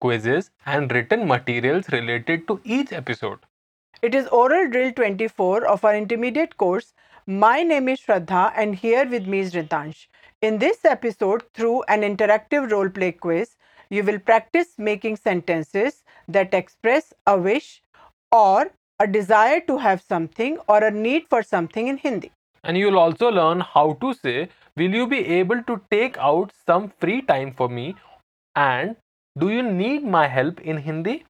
quizzes, and written materials related to each episode. It is Oral Drill 24 of our intermediate course. My name is Shraddha, and here with me is Ritansh. In this episode, through an interactive role play quiz, you will practice making sentences that express a wish or a desire to have something or a need for something in Hindi. And you'll also learn how to say, Will you be able to take out some free time for me? And do you need my help in Hindi?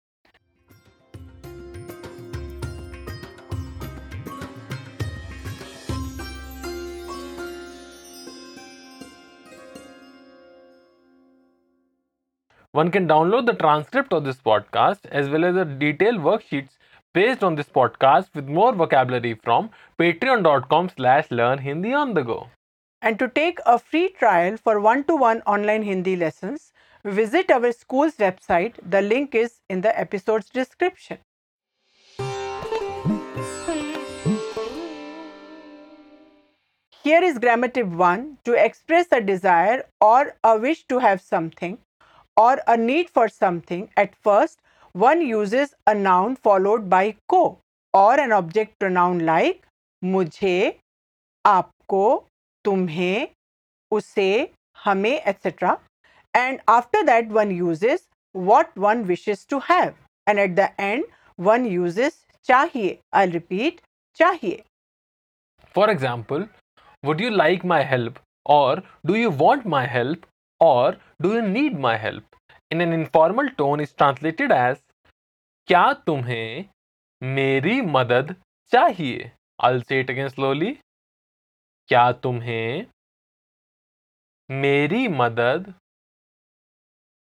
One can download the transcript of this podcast as well as the detailed worksheets based on this podcast with more vocabulary from patreon.com slash learn Hindi on the go. And to take a free trial for one-to-one online Hindi lessons, visit our school's website. The link is in the episode's description. Here is grammar tip 1 to express a desire or a wish to have something or a need for something. At first, one uses a noun followed by को or an object pronoun like मुझे, आपको, तुम्हें, उसे, हमें, etc. And after that, one uses what one wishes to have. And at the end, one uses चाहिए. I'll repeat चाहिए. For example, would you like my help? Or do you want my help? Or do you need my help? In an informal tone is translated as क्या तुम्हें मेरी मदद चाहिए I'll say it again slowly. क्या तुम्हें मेरी मदद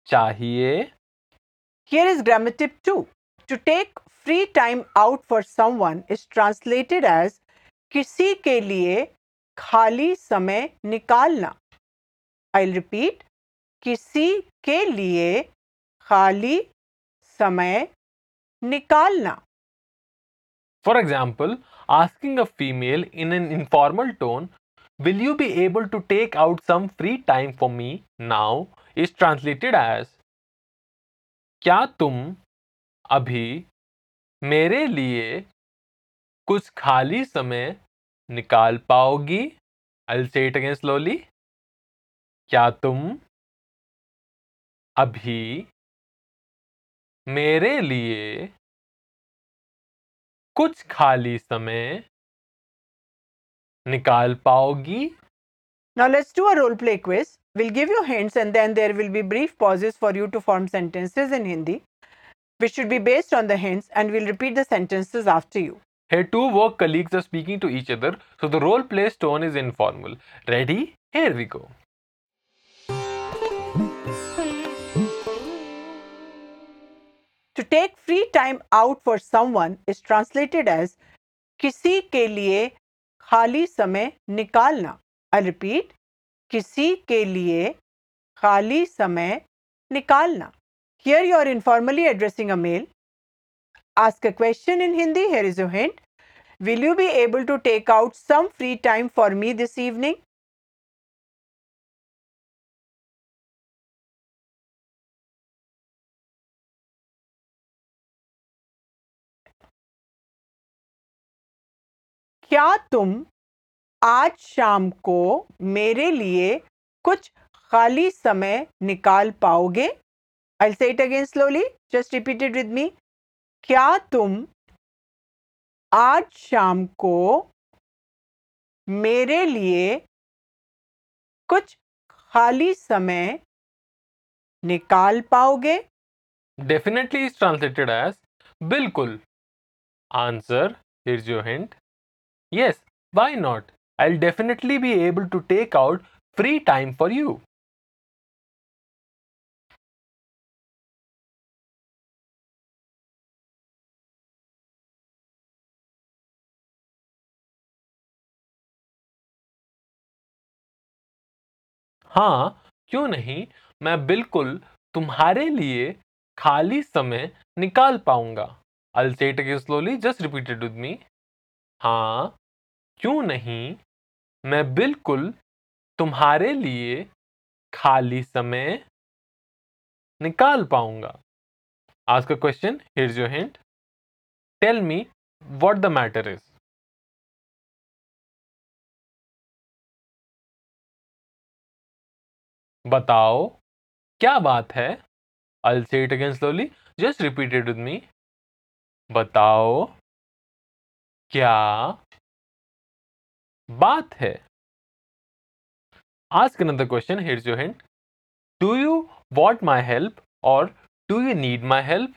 चाहिए। Here is grammar tip two to take free time out for someone is translated as किसी के लिए खाली समय निकालना। आई रिपीट किसी के लिए खाली समय निकालना। For example asking a female in an informal tone will you be able to take out some free time for me now is translated as क्या तुम अभी मेरे लिए कुछ खाली समय निकाल पाओगी? अल सेट अगेन स्लोली क्या तुम अभी मेरे लिए कुछ खाली समय निकाल पाओगी? Knowledge to do a role play quiz We'll give you hints and then there will be brief pauses for you to form sentences in Hindi, which should be based on the hints and we'll repeat the sentences after you. Here, two work colleagues are speaking to each other, so the role play tone is informal. Ready? Here we go. To take free time out for someone is translated as किसी के लिए खाली समय निकालना. I repeat, किसी के लिए खाली समय निकालना। Here you are informally addressing a male ask a question in Hindi here is aunt will you be able to take out some free time for me this evening क्या तुम आज शाम को मेरे लिए कुछ खाली समय निकाल पाओगे? I say it again slowly just repeated with me क्या तुम आज शाम को मेरे लिए कुछ खाली समय निकाल पाओगे? Definitely is translated as Bilkul. Answer Here's your hint yes why not? I'll definitely be able to take out free time for you. हाँ क्यों नहीं? मैं बिल्कुल तुम्हारे लिए खाली समय निकाल पाऊँगा। अल्टेट slowly just repeated with me हाँ क्यों नहीं? मैं बिल्कुल तुम्हारे लिए खाली समय निकाल पाऊँगा। आज का question here's your hint tell me what the matter is बताओ, क्या बात है? I'll say it again slowly just repeated with me बताओ, क्या बात है। Ask another question here's your hint do you what my help और do you need my help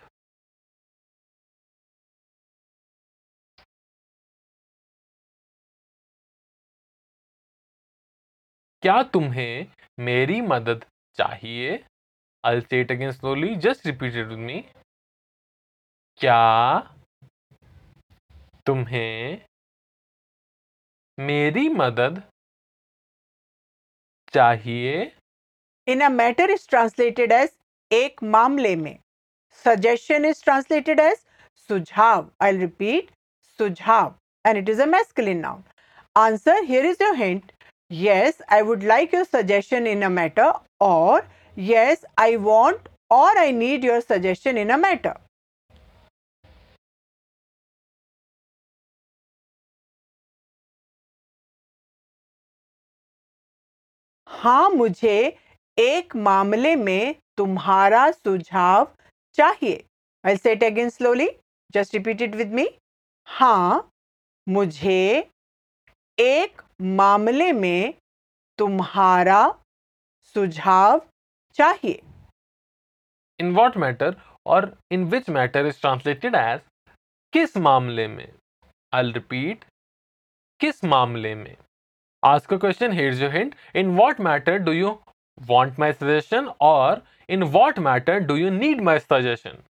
क्या तुम्हें मेरी मदद चाहिए? I'll set again slowly just repeated me क्या तुम्हें मेरी मदद चाहिए In a matter is translated as एक मामले में. Suggestion is translated as सुझाव. I'll repeat सुझाव and it is a masculine noun. Answer here is your hint. Yes, I would like your suggestion in a matter or yes, I want or I need your suggestion in a matter. हाँ मुझे एक मामले में तुम्हारा सुझाव चाहिए। I set again slowly just repeat it with me हाँ मुझे एक मामले में तुम्हारा सुझाव चाहिए। इन वॉट मैटर और in which matter is translated as किस मामले में? I'll रिपीट किस मामले में? Ask question here your hint in what matter do you want my suggestion और in what matter do you need my suggestion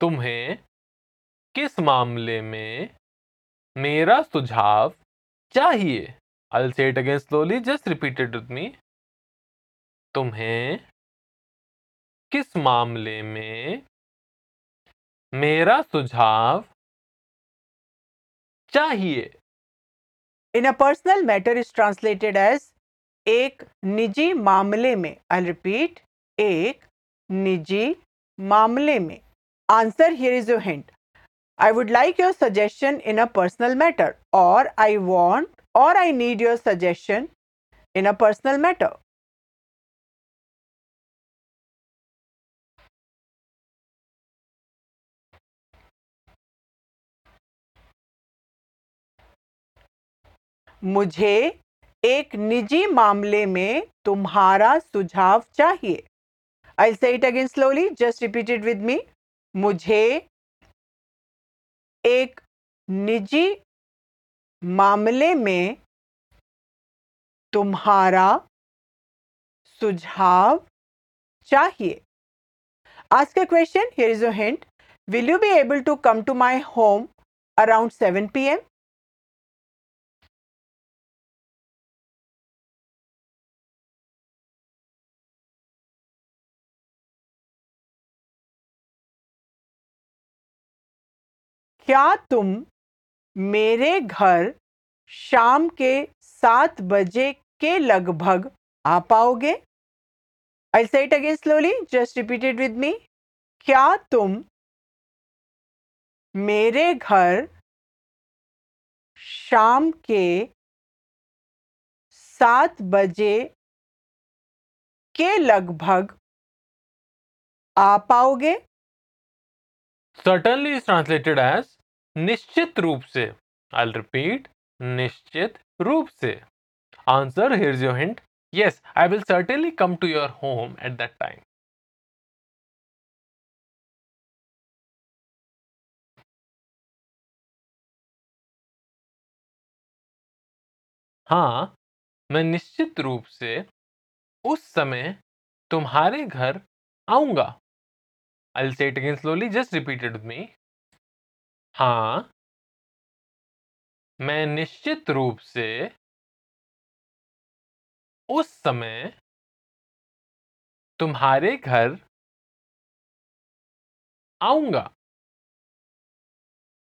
तुम्हें किस मामले में मेरा सुझाव चाहिए? I say it again slowly just repeated with me तुम्हें किस मामले में मेरा सुझाव चाहिए? In a personal matter is translated as, एक निजी मामले में आई रिपीट एक निजी मामले में। Answer here is your hint I would like your suggestion in a personal matter और आई वॉन्ट और I need your suggestion in a personal matter मुझे एक निजी मामले में तुम्हारा सुझाव चाहिए I say it again slowly just repeated with me मुझे एक निजी मामले में तुम्हारा सुझाव चाहिए Ask a question. Here is a hint. Will you be able to come to my home around 7 pm? क्या तुम मेरे घर शाम के सात बजे के लगभग आ पाओगे? I say it again slowly just repeated with me क्या तुम मेरे घर शाम के सात बजे के लगभग आ पाओगे? Certainly is translated as निश्चित रूप से आई रिपीट निश्चित रूप से। Answer here your hint yes I will certainly come to your home at that time हाँ मैं निश्चित रूप से उस समय तुम्हारे घर आऊँगा। I set again slowly just repeated me हाँ। मैं निश्चित रूप से उस समय तुम्हारे घर आऊँगा।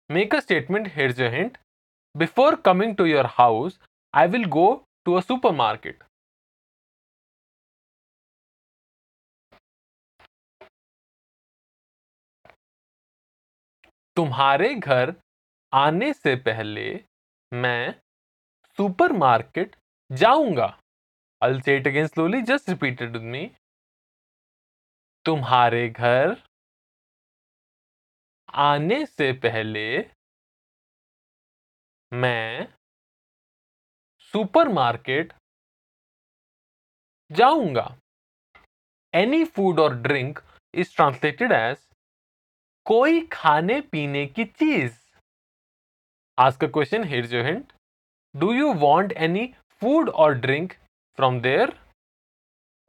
Make a statement hit your hint before coming to your house I will go to a supermarket तुम्हारे घर आने से पहले मैं सुपरमार्केट जाऊँगा I'll say it again slowly. Just repeat it with. तुम्हारे घर आने से पहले मैं सुपरमार्केट जाऊँगा any food or drink is translated as कोई खाने पीने की चीज़? Ask a question here's your hint do you want any food or drink from there?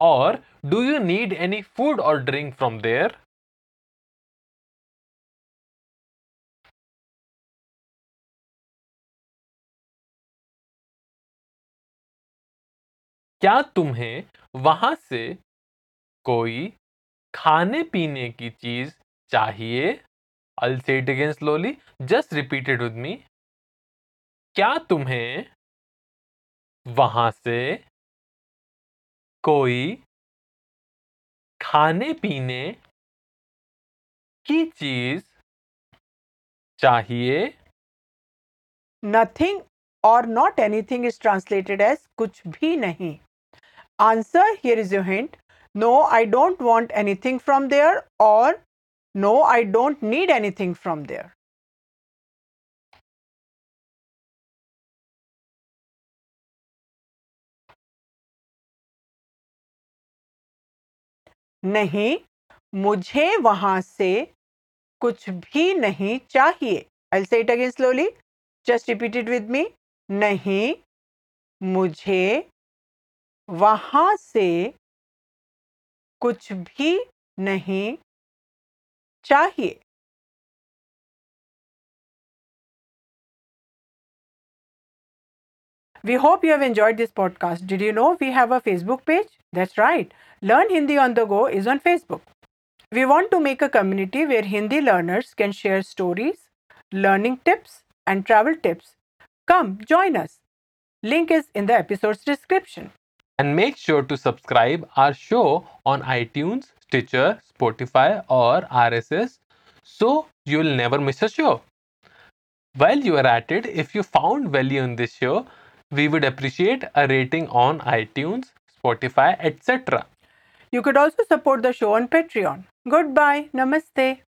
Or do you need any food or drink from there? क्या तुम्हें वहाँ से कोई खाने पीने की चीज़ चाहिए। I'll see it again slowly just repeated with me क्या तुम्हें वहाँ से कोई खाने पीने की चीज़ चाहिए? Nothing or not anything is translated as कुछ भी नहीं। Answer here is your hint no I don't want anything from there or no, i don't need anything from there. नहीं, मुझे वहाँ से कुछ भी नहीं चाहिए। I say it again slowly just repeated with me नहीं, मुझे वहाँ से कुछ भी नहीं चाहिए We hope you have enjoyed this podcast. Did you know we have a Facebook page? That's right. Learn Hindi on the Go is on Facebook. We want to make a community where Hindi learners can share stories, learning tips, and travel tips. Come join us. Link is in the episode's description. And make sure to subscribe our show on iTunes, Stitcher, Spotify, or RSS so you'll never miss a show. While you are at it, if you found value in this show, we would appreciate a rating on iTunes, Spotify, etc. You could also support the show on Patreon. Goodbye. Namaste.